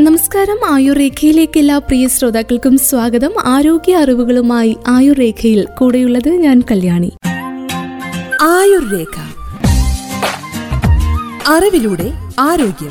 നമസ്കാരം. ആയുർരേഖയിലേക്ക് എല്ലാ പ്രിയ ശ്രോതാക്കൾക്കും സ്വാഗതം. ആരോഗ്യ അറിവുകളുമായി ആയുർരേഖയിൽ കൂടെയുള്ളത് ഞാൻ കല്യാണി. ആയുർരേഖ. അറിവിലൂടെ ആരോഗ്യം.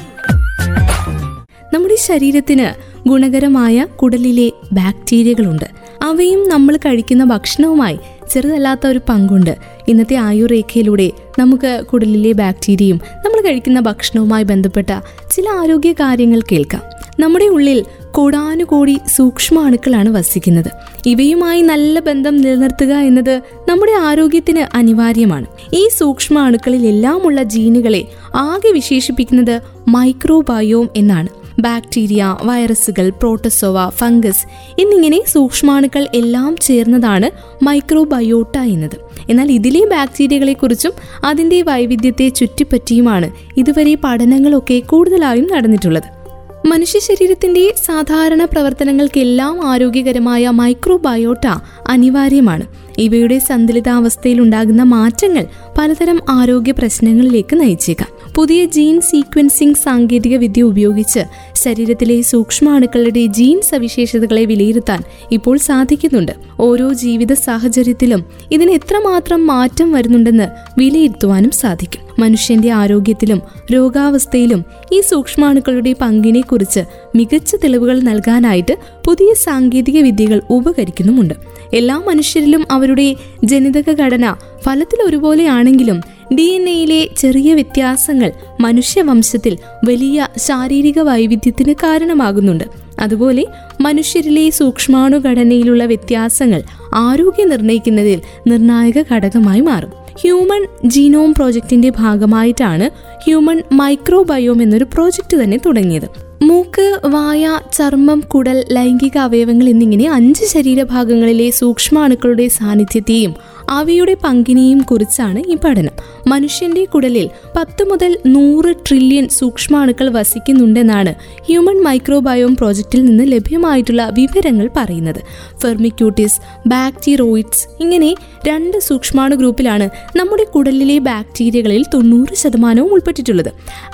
നമ്മുടെ ശരീരത്തിന് ഗുണകരമായ കുടലിലെ ബാക്ടീരിയകളുണ്ട്. അവയും നമ്മൾ കഴിക്കുന്ന ഭക്ഷണവുമായി ചെറുതല്ലാത്ത ഒരു പങ്കുണ്ട്. ഇന്നത്തെ ആയുർരേഖയിലൂടെ നമുക്ക് കുടലിലെ ബാക്ടീരിയയും നമ്മൾ കഴിക്കുന്ന ഭക്ഷണവുമായി ബന്ധപ്പെട്ട ചില ആരോഗ്യ കാര്യങ്ങൾ കേൾക്കാം. നമ്മുടെ ഉള്ളിൽ കോടാനുകോടി സൂക്ഷ്മാണുക്കളാണ് വസിക്കുന്നത്. ഇവയുമായി നല്ല ബന്ധം നിലനിർത്തുക എന്നത് നമ്മുടെ ആരോഗ്യത്തിന് അനിവാര്യമാണ്. ഈ സൂക്ഷ്മാണുക്കളിലെല്ലാമുള്ള ജീനുകളെ ആകെ വിശേഷിപ്പിക്കുന്നത് മൈക്രോബയോം എന്നാണ്. ബാക്ടീരിയ വൈറസുകൾ പ്രോട്ടസോവ ഫംഗസ് എന്നിങ്ങനെ സൂക്ഷ്മാണുക്കൾ എല്ലാം ചേർന്നതാണ് മൈക്രോബയോട്ട എന്നത്. എന്നാൽ ഇതിലെ ബാക്ടീരിയകളെക്കുറിച്ചും അതിന്റെ വൈവിധ്യത്തെ ചുറ്റിപ്പറ്റിയുമാണ് ഇതുവരെ പഠനങ്ങളൊക്കെ കൂടുതലായും നടന്നിട്ടുള്ളത്. മനുഷ്യ ശരീരത്തിന്റെ സാധാരണ പ്രവർത്തനങ്ങൾക്കെല്ലാം ആരോഗ്യകരമായ മൈക്രോബയോട്ട അനിവാര്യമാണ്. ഇവയുടെ സന്തുലിതാവസ്ഥയിൽ ഉണ്ടാകുന്ന മാറ്റങ്ങൾ പലതരം ആരോഗ്യ പ്രശ്നങ്ങളിലേക്ക് നയിച്ചേക്കാം. പുതിയ ജീൻ സീക്വൻസിംഗ് സാങ്കേതിക വിദ്യ ഉപയോഗിച്ച് ശരീരത്തിലെ സൂക്ഷ്മാണുക്കളുടെ ജീൻ സവിശേഷതകളെ വിലയിരുത്താൻ ഇപ്പോൾ സാധിക്കുന്നുണ്ട്. ഓരോ ജീവിത സാഹചര്യത്തിലും ഇതിന് എത്രമാത്രം മാറ്റം വരുന്നുണ്ടെന്ന് വിലയിരുത്തുവാനും സാധിക്കും. മനുഷ്യന്റെ ആരോഗ്യത്തിലും രോഗാവസ്ഥയിലും ഈ സൂക്ഷ്മാണുക്കളുടെ പങ്കിനെ കുറിച്ച് മികച്ച തെളിവുകൾ നൽകാനായിട്ട് പുതിയ സാങ്കേതിക വിദ്യകൾ ഉപകരിക്കുന്നുമുണ്ട്. എല്ലാ മനുഷ്യരിലും അവരുടെ ജനിതക ഘടന ഫലത്തിൽ ഒരുപോലെയാണെങ്കിലും ഡി എൻ എയിലെ ചെറിയ വ്യത്യാസങ്ങൾ മനുഷ്യവംശത്തിൽ വലിയ ശാരീരിക വൈവിധ്യത്തിന് കാരണമാകുന്നുണ്ട്. അതുപോലെ മനുഷ്യരിലെ സൂക്ഷ്മാണുഘടനയിലുള്ള വ്യത്യാസങ്ങൾ ആരോഗ്യം നിർണയിക്കുന്നതിൽ നിർണായക ഘടകമായി മാറും. ഹ്യൂമൻ ജീനോം പ്രോജക്റ്റിന്റെ ഭാഗമായിട്ടാണ് ഹ്യൂമൻ മൈക്രോബയോം എന്നൊരു പ്രോജക്റ്റ് തന്നെ തുടങ്ങിയത്. മൂക്ക് വായ ചർമ്മം കുടൽ ലൈംഗിക അവയവങ്ങൾ എന്നിങ്ങനെ അഞ്ച് ശരീരഭാഗങ്ങളിലെ സൂക്ഷ്മാണുക്കളുടെ സാന്നിധ്യത്തെയും അവയുടെ പങ്കിനെയും കുറിച്ചാണ് ഈ പഠനം. മനുഷ്യന്റെ കുടലിൽ പത്ത് മുതൽ നൂറ് ട്രില്യൺ സൂക്ഷ്മാണുക്കൾ വസിക്കുന്നുണ്ടെന്നാണ് ഹ്യൂമൻ മൈക്രോബയോം പ്രോജക്റ്റിൽ നിന്ന് ലഭ്യമായിട്ടുള്ള വിവരങ്ങൾ പറയുന്നത്. ഫെർമിക്യൂട്ടിസ് ബാക്ടീറോയിഡ്സ് ഇങ്ങനെ രണ്ട് സൂക്ഷ്മാണു ഗ്രൂപ്പിലാണ് നമ്മുടെ കുടലിലെ ബാക്ടീരിയകളിൽ തൊണ്ണൂറ് ശതമാനവും ഉൾപ്പെട്ടിട്ടുള്ളത്.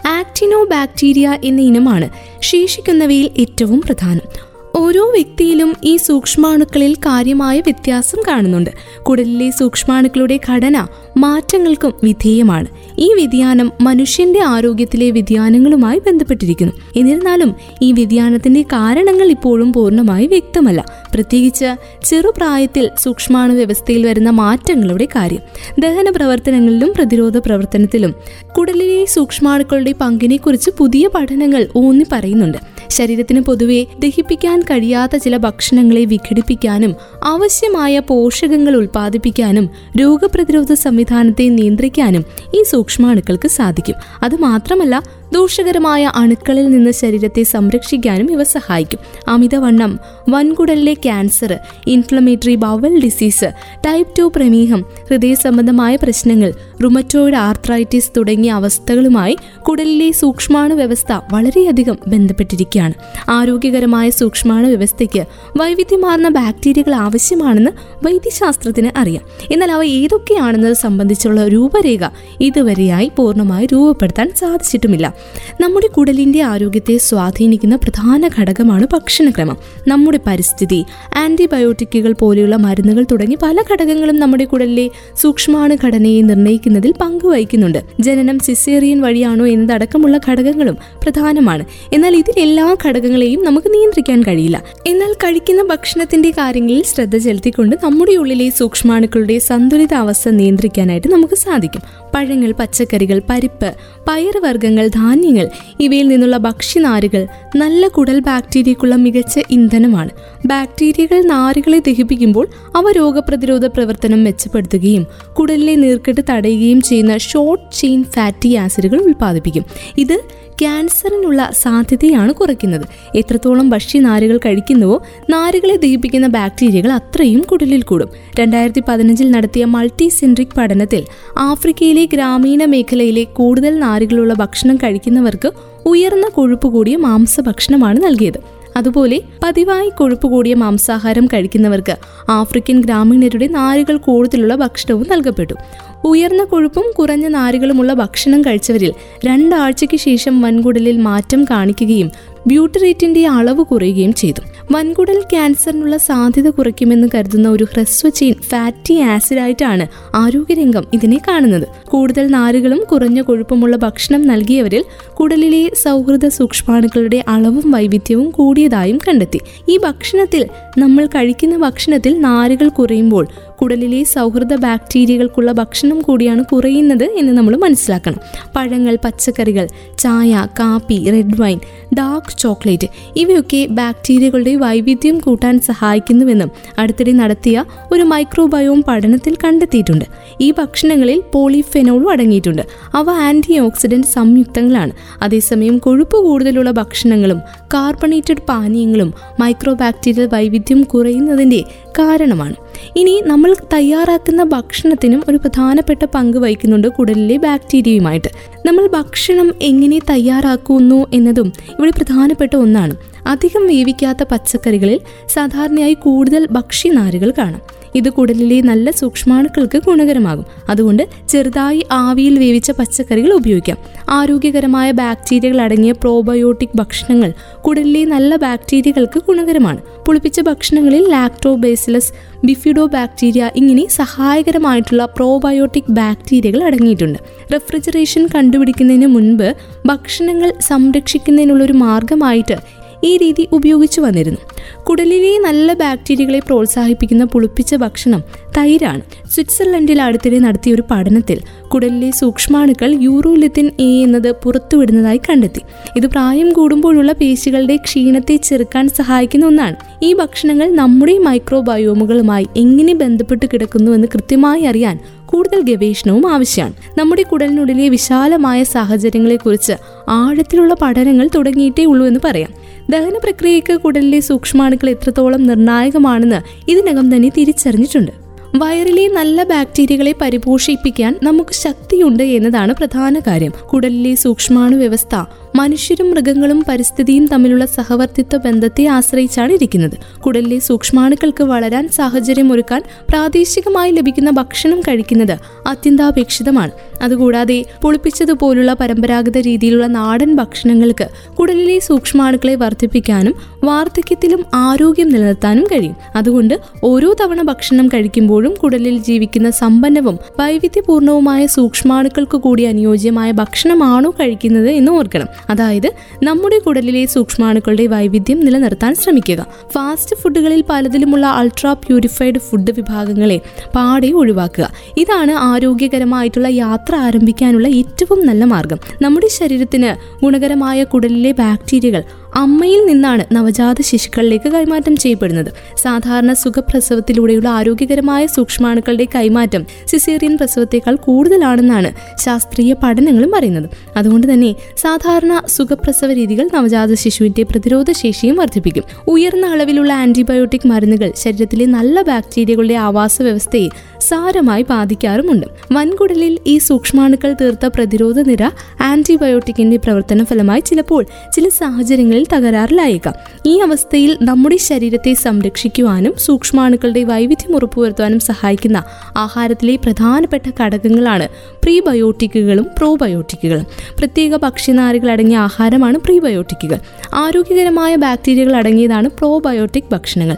ആക്ടിനോ ബാക്ടീരിയ എന്ന ഇനമാണ് ശേഷിക്കുന്നവയിൽ ഏറ്റവും പ്രധാനം. ഓരോ വ്യക്തിയിലും ഈ സൂക്ഷ്മാണുക്കളിൽ കാര്യമായ വ്യത്യാസം കാണുന്നുണ്ട്. കുടലിലെ സൂക്ഷ്മാണുക്കളുടെ ഘടന മാറ്റങ്ങൾക്കും വിധേയമാണ്. ഈ വ്യതിയാനം മനുഷ്യന്റെ ആരോഗ്യത്തിലെ വ്യതിയാനങ്ങളുമായി ബന്ധപ്പെട്ടിരിക്കുന്നു. എന്നിരുന്നാലും ഈ വ്യതിയാനത്തിന്റെ കാരണങ്ങൾ ഇപ്പോഴും പൂർണമായി വ്യക്തമല്ല. പ്രത്യേകിച്ച് ചെറുപ്രായത്തിൽ സൂക്ഷ്മാണു വ്യവസ്ഥയിൽ വരുന്ന മാറ്റങ്ങളുടെ കാര്യം. ദഹന പ്രവർത്തനങ്ങളിലും പ്രതിരോധ പ്രവർത്തനത്തിലും കുടലിലെ സൂക്ഷ്മാണുക്കളുടെ പങ്കിനെക്കുറിച്ച് പുതിയ പഠനങ്ങൾ ഊന്നി പറയുന്നുണ്ട്. ശരീരത്തിന് പൊതുവെ ദഹിപ്പിക്കാൻ കഴിയാത്ത ചില ഭക്ഷണങ്ങളെ വിഘടിപ്പിക്കാനും ആവശ്യമായ പോഷകങ്ങൾ ഉൽപ്പാദിപ്പിക്കാനും രോഗപ്രതിരോധ സംവിധാനത്തെ നിയന്ത്രിക്കാനും ഈ സൂക്ഷ്മാണുക്കൾക്ക് സാധിക്കും. അത് മാത്രമല്ല ദോഷകരമായ അണുക്കളിൽ നിന്ന് ശരീരത്തെ സംരക്ഷിക്കാനും ഇവ സഹായിക്കും. അമിതവണ്ണം വൻകുടലിലെ cancer inflammatory bowel disease type two പ്രമേഹം ഹൃദയ സംബന്ധമായ പ്രശ്നങ്ങൾ റുമറ്റോയിഡ് ആർത്രൈറ്റിസ് തുടങ്ങിയ അവസ്ഥകളുമായി കുടലിലെ സൂക്ഷ്മാണു വ്യവസ്ഥ വളരെയധികം ബന്ധപ്പെട്ടിരിക്കുകയാണ്. ആരോഗ്യകരമായ സൂക്ഷ്മാണു വ്യവസ്ഥയ്ക്ക് വൈവിധ്യമാർന്ന ബാക്ടീരിയകൾ ആവശ്യമാണെന്ന് വൈദ്യശാസ്ത്രത്തിന് അറിയാം. എന്നാൽ അവ ഏതൊക്കെയാണെന്നത് സംബന്ധിച്ചുള്ള രൂപരേഖ ഇതുവരെയായി പൂർണമായി രൂപപ്പെടുത്താൻ സാധിച്ചിട്ടുമില്ല. നമ്മുടെ കുടലിന്റെ ആരോഗ്യത്തെ സ്വാധീനിക്കുന്ന പ്രധാന ഘടകമാണ് ഭക്ഷണക്രമം. നമ്മുടെ പരിസ്ഥിതി ആന്റിബയോട്ടിക്കുകൾ പോലെയുള്ള മരുന്നുകൾ തുടങ്ങി പല ഘടകങ്ങളും നമ്മുടെ കുടലിലെ സൂക്ഷ്മാണു ഘടനയെ നിർണയിക്കുന്നതിൽ പങ്കുവഹിക്കുന്നുണ്ട്. ജനനം സിസേറിയൻ വഴിയാണോ എന്നതടക്കമുള്ള ഘടകങ്ങളും പ്രധാനമാണ്. എന്നാൽ ഇതിലെല്ലാ ഘടകങ്ങളെയും നമുക്ക് നിയന്ത്രിക്കാൻ കഴിയില്ല. എന്നാൽ കഴിക്കുന്ന ഭക്ഷണത്തിന്റെ കാര്യങ്ങളിൽ ശ്രദ്ധ ചെലുത്തിക്കൊണ്ട് നമ്മുടെ ഉള്ളിലെ സൂക്ഷ്മാണുക്കളുടെ സന്തുലിതാവസ്ഥ നിയന്ത്രിക്കാനായിട്ട് നമുക്ക് സാധിക്കും. പഴങ്ങൾ പച്ചക്കറികൾ പരിപ്പ് പയറുവർഗങ്ങൾ ധാന്യങ്ങൾ ഇവയിൽ നിന്നുള്ള ഭക്ഷ്യനാരുകൾ നല്ല കുടൽ ബാക്ടീരിയക്കുള്ള മികച്ച ഇന്ധനമാണ്. ബാക്ടീരിയകൾ നാരുകളെ ദഹിപ്പിക്കുമ്പോൾ അവ രോഗപ്രതിരോധ പ്രവർത്തനം മെച്ചപ്പെടുത്തുകയും കുടലിലെ നീർക്കെട്ട് തടയുകയും ചെയ്യുന്ന ഷോർട്ട് ചെയിൻ ഫാറ്റി ആസിഡുകൾ ഉൽപ്പാദിപ്പിക്കും. ഇത് ക്യാൻസറിനുള്ള സാധ്യതയാണ് കുറയ്ക്കുന്നത്. എത്രത്തോളം ഭക്ഷ്യ നാരുകൾ കഴിക്കുന്നുവോ നാരുകളെ ദഹിപ്പിക്കുന്ന ബാക്ടീരിയകൾ അത്രയും കുടലിൽ കൂടും. രണ്ടായിരത്തി പതിനഞ്ചിൽ നടത്തിയ മൾട്ടി സെൻട്രിക് പഠനത്തിൽ ആഫ്രിക്കയിലെ ഗ്രാമീണ മേഖലയിലെ കൂടുതൽ നാരുകളുള്ള ഭക്ഷണം കഴിക്കുന്നവർക്ക് ഉയർന്ന കൊഴുപ്പ് കൂടിയ മാംസഭക്ഷണമാണ് നൽകിയത്. അതുപോലെ പതിവായി കൊഴുപ്പ് കൂടിയ മാംസാഹാരം കഴിക്കുന്നവർക്ക് ആഫ്രിക്കൻ ഗ്രാമീണരുടെ നാരുകൾ കൂടുതലുള്ള ഭക്ഷണവും നൽകപ്പെട്ടു. ഉയർന്ന കൊഴുപ്പും കുറഞ്ഞ നാരുകളുമുള്ള ഭക്ഷണം കഴിച്ചവരിൽ രണ്ടാഴ്ചയ്ക്ക് ശേഷം വൻകുടലിൽ മാറ്റം കാണിക്കുകയും ബ്യൂട്ടറേറ്റിന്റെ അളവ് കുറയുകയും ചെയ്തു. വൻകുടൽ ക്യാൻസറിനുള്ള സാധ്യത കുറയ്ക്കുമെന്ന് കരുതുന്ന ഒരു ഹ്രസ്വ ചെയിൻ ഫാറ്റി ആസിഡായിട്ടാണ് ആരോഗ്യരംഗം ഇതിനെ കാണുന്നത്. കൂടുതൽ നാരുകളും കുറഞ്ഞ കൊഴുപ്പുമുള്ള ഭക്ഷണം നൽകിയവരിൽ കുടലിലെ സൗഹൃദ സൂക്ഷ്മാണുക്കളുടെ അളവും വൈവിധ്യവും കൂടിയതായും കണ്ടെത്തി. ഈ ഭക്ഷണത്തിൽ നമ്മൾ കഴിക്കുന്ന ഭക്ഷണത്തിൽ നാരുകൾ കുറയുമ്പോൾ കുടലിലെ സൗഹൃദ ബാക്ടീരിയകൾക്കുള്ള ഭക്ഷണം കൂടിയാണ് കുറയുന്നത് എന്ന് നമ്മൾ മനസ്സിലാക്കണം. പഴങ്ങൾ പച്ചക്കറികൾ ചായ കാപ്പി റെഡ് വൈൻ ഡാർക്ക് ചോക്ലേറ്റ് ഇവയൊക്കെ ബാക്ടീരിയകളുടെ വൈവിധ്യം കൂട്ടാൻ സഹായിക്കുന്നുവെന്നും അടുത്തിടെ നടത്തിയ ഒരു മൈക്രോബയോം പഠനത്തിൽ കണ്ടെത്തിയിട്ടുണ്ട്. ഈ ഭക്ഷണങ്ങളിൽ പോളിഫെനോളും അടങ്ങിയിട്ടുണ്ട്. അവ ആന്റി ഓക്സിഡന്റ് സംയുക്തങ്ങളാണ്. അതേസമയം കൊഴുപ്പ് കൂടുതലുള്ള ഭക്ഷണങ്ങളും കാർബണേറ്റഡ് പാനീയങ്ങളും മൈക്രോബാക്ടീരിയൽ വൈവിധ്യം കുറയുന്നതിന്റെ കാരണമാണ്. ഇനി നമ്മൾ തയ്യാറാക്കുന്ന ഭക്ഷണത്തിനും ഒരു പ്രധാനപ്പെട്ട പങ്ക് വഹിക്കുന്നുണ്ട് കുടലിലെ ബാക്ടീരിയയുമായിട്ട്. നമ്മൾ ഭക്ഷണം എങ്ങനെ തയ്യാറാക്കുന്നു എന്നതും ഇവിടെ പ്രധാനപ്പെട്ട ഒന്നാണ്. അധികം വേവിക്കാത്ത പച്ചക്കറികളിൽ സാധാരണയായി കൂടുതൽ ഭക്ഷ്യനാരുകൾ കാണാം. ഇത് കുടലിലെ നല്ല സൂക്ഷ്മാണുക്കൾക്ക് ഗുണകരമാകും. അതുകൊണ്ട് ചെറുതായി ആവിയിൽ വേവിച്ച പച്ചക്കറികൾ ഉപയോഗിക്കാം. ആരോഗ്യകരമായ ബാക്ടീരിയകൾ അടങ്ങിയ പ്രോബയോട്ടിക് ഭക്ഷണങ്ങൾ കുടലിലെ നല്ല ബാക്ടീരിയകൾക്ക് ഗുണകരമാണ്. പുളിപ്പിച്ച ഭക്ഷണങ്ങളിൽ ലാക്ടോബേസിലസ് ബിഫിഡോ ബാക്ടീരിയ ഇങ്ങനെ സഹായകരമായിട്ടുള്ള പ്രോബയോട്ടിക് ബാക്ടീരിയകൾ അടങ്ങിയിട്ടുണ്ട്. റെഫ്രിജറേഷൻ കണ്ടുപിടിക്കുന്നതിന് മുൻപ് ഭക്ഷണങ്ങൾ സംരക്ഷിക്കുന്നതിനുള്ള ഒരു മാർഗമായിട്ട് ഈ രീതി ഉപയോഗിച്ചു വന്നിരുന്നു. കുടലിലെ നല്ല ബാക്ടീരിയകളെ പ്രോത്സാഹിപ്പിക്കുന്ന പുളിപ്പിച്ച ഭക്ഷണം തൈരാണ്. സ്വിറ്റ്സർലൻഡിൽ അടുത്തിടെ നടത്തിയ ഒരു പഠനത്തിൽ കുടലിലെ സൂക്ഷ്മാണുക്കൾ യൂറോലിത്തിൻ എ എന്നത് പുറത്തുവിടുന്നതായി കണ്ടെത്തി. ഇത് പ്രായം കൂടുമ്പോഴുള്ള പേശികളുടെ ക്ഷീണത്തെ ചെറുക്കാൻ സഹായിക്കുന്ന ഒന്നാണ്. ഈ ഭക്ഷണങ്ങൾ നമ്മുടെ മൈക്രോബയോമുകളുമായി എങ്ങനെ ബന്ധപ്പെട്ട് കിടക്കുന്നുവെന്ന് കൃത്യമായി അറിയാൻ കൂടുതൽ ഗവേഷണവും ആവശ്യമാണ്. നമ്മുടെ കുടലിനുള്ളിലെ വിശാലമായ സാഹചര്യങ്ങളെക്കുറിച്ച് ആഴത്തിലുള്ള പഠനങ്ങൾ തുടങ്ങിയിട്ടേ ഉള്ളൂ എന്ന് പറയാം. ദഹന പ്രക്രിയയ്ക്ക് കുടലിലെ സൂക്ഷ്മാണുക്കൾ എത്രത്തോളം നിർണായകമാണെന്ന് ഇതിനകം തന്നെ തിരിച്ചറിഞ്ഞിട്ടുണ്ട്. വയറിലെ നല്ല ബാക്ടീരിയകളെ പരിപോഷിപ്പിക്കാൻ നമുക്ക് ശക്തിയുണ്ട് എന്നതാണ് പ്രധാന കാര്യം. കുടലിലെ സൂക്ഷ്മാണു വ്യവസ്ഥ മനുഷ്യരും മൃഗങ്ങളും പരിസ്ഥിതിയും തമ്മിലുള്ള സഹവർത്തിത്വ ബന്ധത്തെ ആശ്രയിച്ചാണ് ഇരിക്കുന്നത്. കുടലിലെ സൂക്ഷ്മാണുക്കൾക്ക് വളരാൻ സാഹചര്യം ഒരുക്കാൻ പ്രാദേശികമായി ലഭിക്കുന്ന ഭക്ഷണം കഴിക്കുന്നത് അത്യന്താപേക്ഷിതമാണ്. അതുകൂടാതെ പൊളിപ്പിച്ചതുപോലുള്ള പരമ്പരാഗത രീതിയിലുള്ള നാടൻ ഭക്ഷണങ്ങൾക്ക് കുടലിലെ സൂക്ഷ്മാണുക്കളെ വർദ്ധിപ്പിക്കാനും വാർദ്ധക്യത്തിലും ആരോഗ്യം നിലനിർത്താനും കഴിയും. അതുകൊണ്ട് ഓരോ തവണ ഭക്ഷണം കഴിക്കുമ്പോഴും കുടലിൽ ജീവിക്കുന്ന സമ്പന്നവും വൈവിധ്യപൂർണവുമായ സൂക്ഷ്മാണുക്കൾക്ക് കൂടി അനുയോജ്യമായ ഭക്ഷണമാണോ കഴിക്കുന്നത് എന്ന് ഓർക്കണം. അതായത് നമ്മുടെ കുടലിലെ സൂക്ഷ്മാണുക്കളുടെ വൈവിധ്യം നിലനിർത്താൻ ശ്രമിക്കുക. ഫാസ്റ്റ് ഫുഡുകളിൽ പലതിലുമുള്ള അൾട്രാ പ്യൂരിഫൈഡ് ഫുഡ് വിഭാഗങ്ങളെ പാടെ ഒഴിവാക്കുക. ഇതാണ് ആരോഗ്യകരമായിട്ടുള്ള യാത്ര ആരംഭിക്കാനുള്ള ഏറ്റവും നല്ല മാർഗം. നമ്മുടെ ശരീരത്തിന് ഗുണകരമായ കുടലിലെ ബാക്ടീരിയകൾ അമ്മയിൽ നിന്നാണ് നവജാത ശിശുക്കളിലേക്ക് കൈമാറ്റം ചെയ്യപ്പെടുന്നത്. സാധാരണ സുഖപ്രസവത്തിലൂടെയുള്ള ആരോഗ്യകരമായ സൂക്ഷ്മാണുക്കളുടെ കൈമാറ്റം സിസേറിയൻ പ്രസവത്തേക്കാൾ കൂടുതലാണെന്നാണ് ശാസ്ത്രീയ പഠനങ്ങളും പറയുന്നത്. അതുകൊണ്ട് തന്നെ സാധാരണ സുഖപ്രസവ രീതികൾ നവജാത ശിശുവിന്റെ പ്രതിരോധ ശേഷിയും വർദ്ധിപ്പിക്കും. ഉയർന്ന അളവിലുള്ള ആന്റിബയോട്ടിക് മരുന്നുകൾ ശരീരത്തിലെ നല്ല ബാക്ടീരിയകളുടെ ആവാസ വ്യവസ്ഥയെ സാരമായി ബാധിക്കാറുമുണ്ട്. വൻകുടലിൽ ഈ സൂക്ഷ്മാണുക്കൾ തീർത്ത പ്രതിരോധ നിര ആന്റിബയോട്ടിക്കിന്റെ പ്രവർത്തന ഫലമായി ചിലപ്പോൾ ചില സാഹചര്യങ്ങളിൽ തകരാറിലായേക്കാം. ഈ അവസ്ഥയിൽ നമ്മുടെ ശരീരത്തെ സംരക്ഷിക്കുവാനും സൂക്ഷ്മാണുക്കളുടെ വൈവിധ്യം ഉറപ്പുവരുത്താനും സഹായിക്കുന്ന ആഹാരത്തിലെ പ്രധാനപ്പെട്ട ഘടകങ്ങളാണ് പ്രീബയോട്ടിക്കുകളും പ്രോബയോട്ടിക്കുകളും. പ്രത്യേക ഭക്ഷ്യനാരുകൾ അടങ്ങിയ ആഹാരമാണ് പ്രീബയോട്ടിക്കുകൾ. ആരോഗ്യകരമായ ബാക്ടീരിയകൾ അടങ്ങിയതാണ് പ്രോബയോട്ടിക് ഭക്ഷണങ്ങൾ.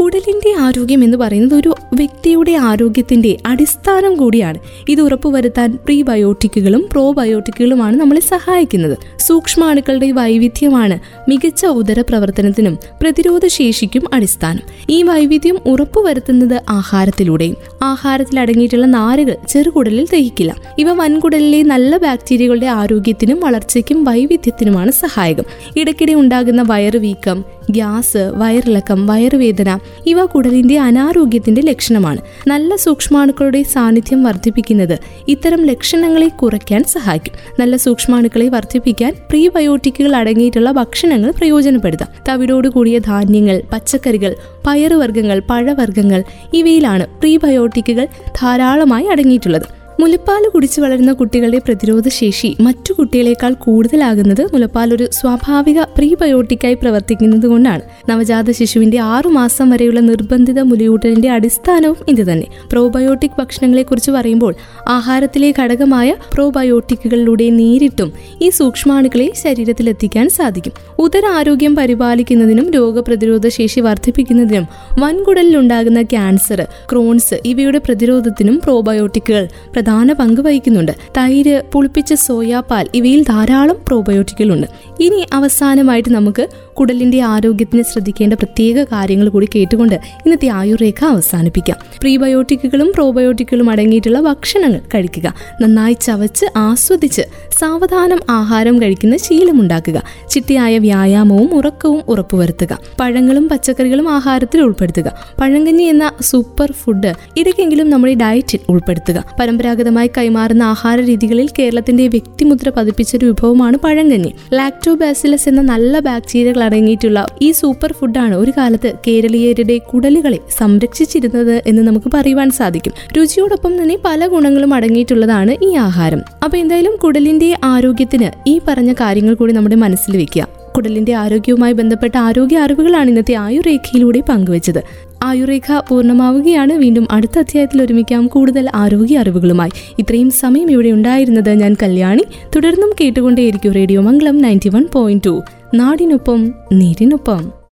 കുടലിന്റെ ആരോഗ്യം എന്ന് പറയുന്നത് ഒരു വ്യക്തിയുടെ ആരോഗ്യത്തിന്റെ അടിസ്ഥാനം കൂടിയാണ്. ഇത് ഉറപ്പുവരുത്താൻ പ്രീബയോട്ടിക്കുകളും പ്രോബയോട്ടിക്കുകളുമാണ് നമ്മളെ സഹായിക്കുന്നത്. സൂക്ഷ്മാണുക്കളുടെ വൈവിധ്യമാണ് മികച്ച ഉദര പ്രവർത്തനത്തിനും പ്രതിരോധ ശേഷിക്കും അടിസ്ഥാനം. ഈ വൈവിധ്യം ഉറപ്പുവരുത്തുന്നത് ആഹാരത്തിലൂടെയും ആഹാരത്തിൽ അടങ്ങിയിട്ടുള്ള നാരുകൾ ചെറുകുടലിൽ ദഹിക്കില്ല. ഇവ വൻകുടലിലെ നല്ല ബാക്ടീരിയകളുടെ ആരോഗ്യത്തിനും വളർച്ചയ്ക്കും വൈവിധ്യത്തിനുമാണ് സഹായകം. ഇടയ്ക്കിടെ ഉണ്ടാകുന്ന വയറുവീക്കം ഗ്യാസ് വയറിളക്കം വയറുവേദന ഇവ കുടലിന്റെ അനാരോഗ്യത്തിന്റെ ലക്ഷണമാണ്. നല്ല സൂക്ഷ്മാണുക്കളുടെ സാന്നിധ്യം വർദ്ധിപ്പിക്കുന്നത് ഇത്തരം ലക്ഷണങ്ങളെ കുറയ്ക്കാൻ സഹായിക്കും. നല്ല സൂക്ഷ്മാണുക്കളെ വർദ്ധിപ്പിക്കാൻ പ്രീബയോട്ടിക്കുകൾ അടങ്ങിയിട്ടുള്ള ഭക്ഷണങ്ങൾ പ്രയോജനപ്പെടുത്താം. തവിടോട് കൂടിയ ധാന്യങ്ങൾ പച്ചക്കറികൾ പയറുവർഗങ്ങൾ പഴവർഗങ്ങൾ ഇവയിലാണ് പ്രീബയോട്ടിക്കുകൾ ധാരാളമായി അടങ്ങിയിട്ടുള്ളത്. മുലപ്പാൽ കുടിച്ചു വളരുന്ന കുട്ടികളുടെ പ്രതിരോധ ശേഷി മറ്റു കുട്ടികളെക്കാൾ കൂടുതലാകുന്നത് മുലപ്പാൽ ഒരു സ്വാഭാവിക പ്രീബയോട്ടിക്കായി പ്രവർത്തിക്കുന്നത് കൊണ്ടാണ്. നവജാത ശിശുവിന്റെ ആറുമാസം വരെയുള്ള നിർബന്ധിത മുലയൂട്ടലിന്റെ അടിസ്ഥാനവും ഇത് തന്നെ. പ്രോബയോട്ടിക് ഭക്ഷണങ്ങളെക്കുറിച്ച് പറയുമ്പോൾ ആഹാരത്തിലെ ഘടകമായ പ്രോബയോട്ടിക്കുകളിലൂടെ നേരിട്ടും ഈ സൂക്ഷ്മാണുക്കളെ ശരീരത്തിലെത്തിക്കാൻ സാധിക്കും. ഉദരാരോഗ്യം പരിപാലിക്കുന്നതിനും രോഗപ്രതിരോധ ശേഷി വർദ്ധിപ്പിക്കുന്നതിനും വൻകുടലിലുണ്ടാകുന്ന ക്യാൻസർ ക്രോൺസ് ഇവയുടെ പ്രതിരോധത്തിനും പ്രോബയോട്ടിക്കുകൾ പ്രധാന പങ്ക് വഹിക്കുന്നുണ്ട്. തൈര് പുളിപ്പിച്ച സോയാ പാൽ ഇവയിൽ ധാരാളം പ്രോബയോട്ടിക്കുകളുണ്ട് ഇനി അവസാനമായിട്ട് നമുക്ക് കുടലിന്റെ ആരോഗ്യത്തിന് ശ്രദ്ധിക്കേണ്ട പ്രത്യേക കാര്യങ്ങൾ കൂടി കേട്ടുകൊണ്ട് ഇന്നത്തെ ആയുർരേഖ അവസാനിപ്പിക്കാം. പ്രീബയോട്ടിക്കുകളും പ്രോബയോട്ടിക്കുകളും അടങ്ങിയിട്ടുള്ള ഭക്ഷണങ്ങൾ കഴിക്കുക. നന്നായി ചവച്ച് ആസ്വദിച്ച് സാവധാനം ആഹാരം കഴിക്കുന്ന ശീലമുണ്ടാക്കുക. ചിട്ടയായ വ്യായാമവും ഉറക്കവും ഉറപ്പുവരുത്തുക. പഴങ്ങളും പച്ചക്കറികളും ആഹാരത്തിൽ ഉൾപ്പെടുത്തുക. പഴങ്കഞ്ഞി എന്ന സൂപ്പർ ഫുഡ് ഇടയ്ക്കെങ്കിലും നമ്മുടെ ഡയറ്റിൽ ഉൾപ്പെടുത്തുക. പരമ്പരാഗതമായി കൈമാറുന്ന ആഹാര രീതികളിൽ കേരളത്തിന്റെ വ്യക്തിമുദ്ര പതിപ്പിച്ച ഒരു വിഭവമാണ് പഴങ്കഞ്ഞി. ലാക്ടോബാസിലസ് എന്ന നല്ല ബാക്ടീരിയകൾ അടങ്ങിയിട്ടുള്ള ഈ സൂപ്പർ ഫുഡാണ് ഒരു കാലത്ത് കേരളീയരുടെ കുടലുകളെ സംരക്ഷിച്ചിരുന്നത് എന്ന് നമുക്ക് പറയുവാൻ സാധിക്കും. രുചിയോടൊപ്പം തന്നെ പല ഗുണങ്ങളും അടങ്ങിയിട്ടുള്ളതാണ് ഈ ആഹാരം. അപ്പൊ എന്തായാലും കുടലിന്റെ ആരോഗ്യത്തിന് ഈ പറഞ്ഞ കാര്യങ്ങൾ കൂടി നമ്മുടെ മനസ്സിൽ വെക്കുക. കുടലിന്റെ ആരോഗ്യവുമായി ബന്ധപ്പെട്ട ആരോഗ്യ അറിവുകളാണ് ഇന്നത്തെ ആയുർരേഖയിലൂടെ പങ്കുവച്ചത്. ആയുർരേഖ പൂർണമാവുകയാണ്. വീണ്ടും അടുത്ത അധ്യായത്തിൽ ഒരുമിക്കാം. കൂടുതൽ ആരോഗ്യ അറിവുകളുമായി. ഇത്രയും സമയം ഇവിടെ ഉണ്ടായിരുന്നത് ഞാൻ കല്യാണി. തുടർന്നും കേട്ടുകൊണ്ടേയിരിക്കും radio Mangalam ninety one point two. നാടിനൊപ്പം നീരിനൊപ്പം.